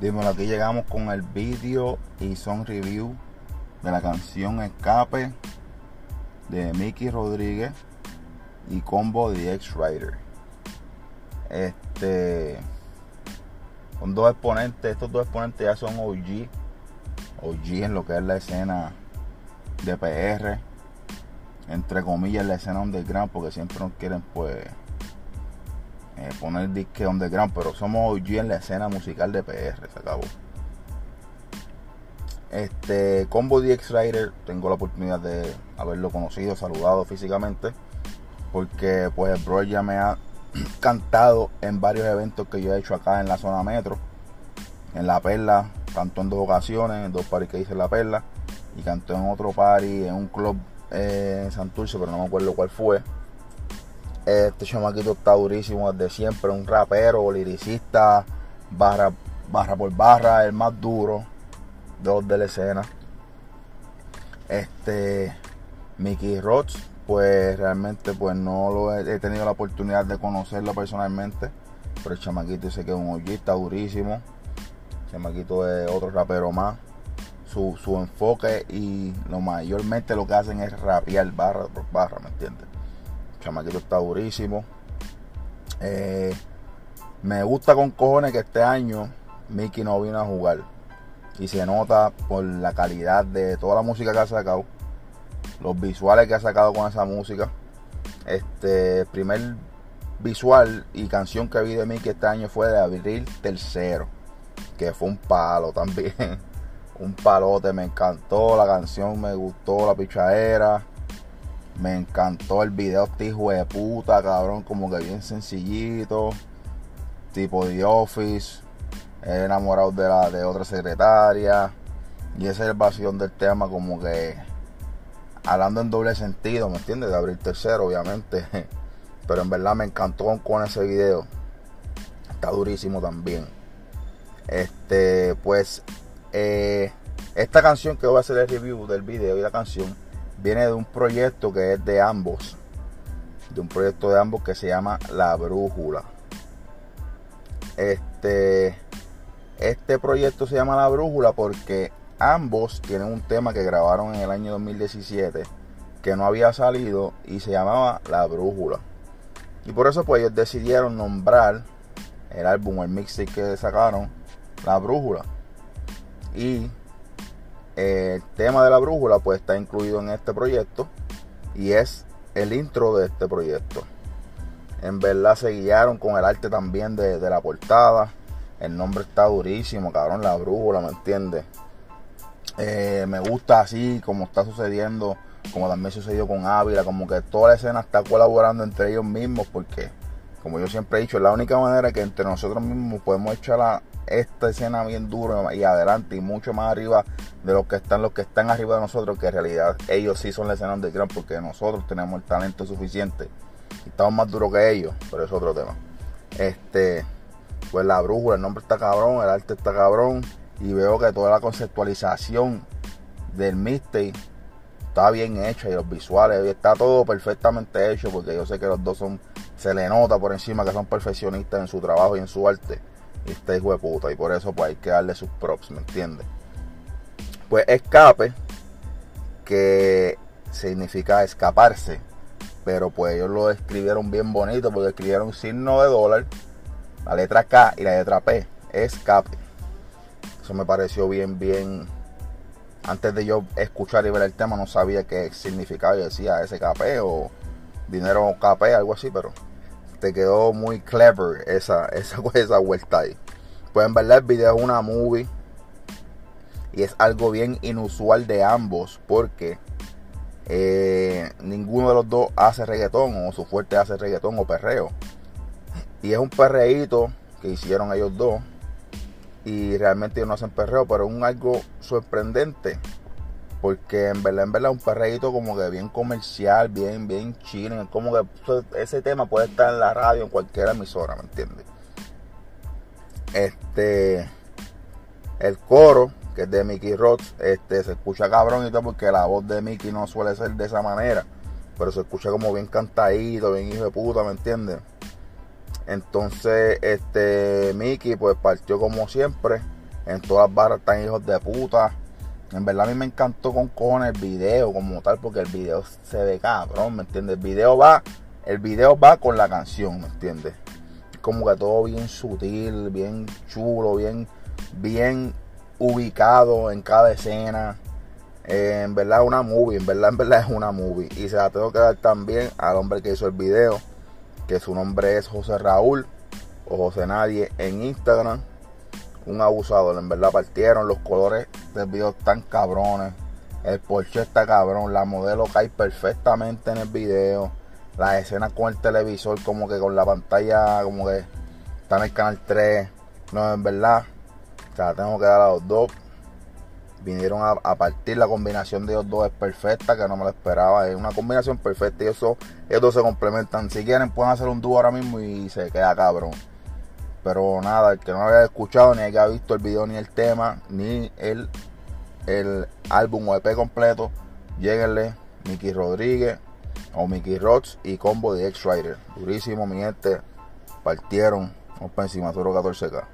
Dímelo, aquí llegamos con el vídeo y son review de la canción Escape de Mickey Rodríguez y combo de X Rider. Este con dos exponentes, estos dos exponentes ya son OG, OG en lo que es la escena de PR, entre comillas la escena underground, porque siempre nos quieren pues eh, poner disque underground, pero somos OG en la escena musical de PR, se acabó. Este Combo DX Rider, tengo la oportunidad de haberlo conocido, saludado físicamente, porque pues el bro ya me ha cantado en varios eventos que yo he hecho acá en la zona metro, en La Perla, cantó en dos ocasiones, en dos paris que hice en La Perla, y cantó en otro party, en un club eh, en Santurce, pero no me acuerdo cuál fue este chamaquito está durísimo desde siempre, un rapero, liricista, barra, barra por barra, el más duro de los de la escena. Este Mickey Roth, pues realmente pues no lo he, tenido la oportunidad de conocerlo personalmente, pero el chamaquito dice que es un está durísimo. El chamaquito es otro rapero más. Su, su enfoque y lo mayormente lo que hacen es rapear barra por barra, ¿me entiendes? Chamaquito está durísimo. Eh, me gusta con cojones que este año Mickey no vino a jugar. Y se nota por la calidad de toda la música que ha sacado. Los visuales que ha sacado con esa música. Este primer visual y canción que vi de Mickey este año fue de abril tercero. Que fue un palo también. un palote. Me encantó la canción. Me gustó la pichadera. Me encantó el video este hijo de puta, cabrón, como que bien sencillito. Tipo de Office. enamorado de la de otra secretaria. Y esa es el vacío del tema, como que hablando en doble sentido, ¿me entiendes? De abrir tercero, obviamente. Pero en verdad me encantó con ese video. Está durísimo también. Este, pues, eh, esta canción que voy a hacer el review del video y la canción viene de un proyecto que es de ambos. De un proyecto de ambos que se llama La Brújula. Este, este proyecto se llama La Brújula porque ambos tienen un tema que grabaron en el año 2017 que no había salido y se llamaba La Brújula. Y por eso pues ellos decidieron nombrar el álbum, el mixtape que sacaron, La Brújula. Y el tema de la brújula pues está incluido en este proyecto y es el intro de este proyecto. En verdad se guiaron con el arte también de, la portada. El nombre está durísimo, cabrón, la brújula, ¿me entiendes? Eh, me gusta así como está sucediendo, como también sucedió con Ávila, como que toda la escena está colaborando entre ellos mismos porque, como yo siempre he dicho, es la única manera que entre nosotros mismos podemos echar la, esta escena bien dura y adelante y mucho más arriba de los que están los que están arriba de nosotros que en realidad ellos sí son la escena gran porque nosotros tenemos el talento suficiente. Y estamos más duros que ellos pero es otro tema. Este pues la brújula el nombre está cabrón el arte está cabrón y veo que toda la conceptualización del mixtape está bien hecha y los visuales está todo perfectamente hecho porque yo sé que los dos son se le nota por encima que son perfeccionistas en su trabajo y en su arte este hijo de puta. Y por eso pues hay que darle sus props, ¿me entiendes? Pues escape, que significa escaparse. Pero pues ellos lo escribieron bien bonito porque escribieron signo de dólar, la letra K y la letra P. Escape. Eso me pareció bien, bien. Antes de yo escuchar y ver el tema no sabía qué significaba. Yo decía SKP o dinero KP, algo así, pero te quedó muy clever esa, esa, esa vuelta ahí. Pueden verla el video es una movie. Y es algo bien inusual de ambos. Porque eh, ninguno de los dos hace reggaetón. O su fuerte hace reggaetón o perreo. Y es un perreíto que hicieron ellos dos. Y realmente ellos no hacen perreo. Pero es algo sorprendente porque en verdad, en verdad, un perreíto como que bien comercial, bien, bien chile. Como que ese tema puede estar en la radio, en cualquier emisora, ¿me entiendes? Este. El coro, que es de Mickey Roth, este, se escucha cabrón y todo, porque la voz de Mickey no suele ser de esa manera. Pero se escucha como bien cantadito, bien hijo de puta, ¿me entiendes? Entonces, este, Mickey, pues partió como siempre En todas barras están hijos de puta. En verdad a mí me encantó con el video como tal, porque el video se ve cabrón, ¿me entiendes? El video va, el video va con la canción, ¿me entiendes? Como que todo bien sutil, bien chulo, bien, bien ubicado en cada escena. Eh, en verdad es una movie, en verdad, en verdad es una movie. Y se la tengo que dar también al hombre que hizo el video, que su nombre es José Raúl o José Nadie en Instagram un abusador. En verdad partieron los colores del video están cabrones. El Porsche está cabrón. La modelo cae perfectamente en el video. Las escenas con el televisor, como que con la pantalla, como que está en el canal 3. No, en verdad. O sea, tengo que dar a los dos. Vinieron a, partir. La combinación de los dos es perfecta, que no me lo esperaba. Es una combinación perfecta y eso, ellos dos se complementan. Si quieren, pueden hacer un dúo ahora mismo y se queda cabrón. Pero nada, el que no haya escuchado, ni haya visto el video, ni el tema, ni el, el álbum o EP completo, lleguenle Mickey Rodríguez o Mickey Rods y combo de X-Rider. Durísimo, mi gente. Partieron. Vamos para encima, 14K.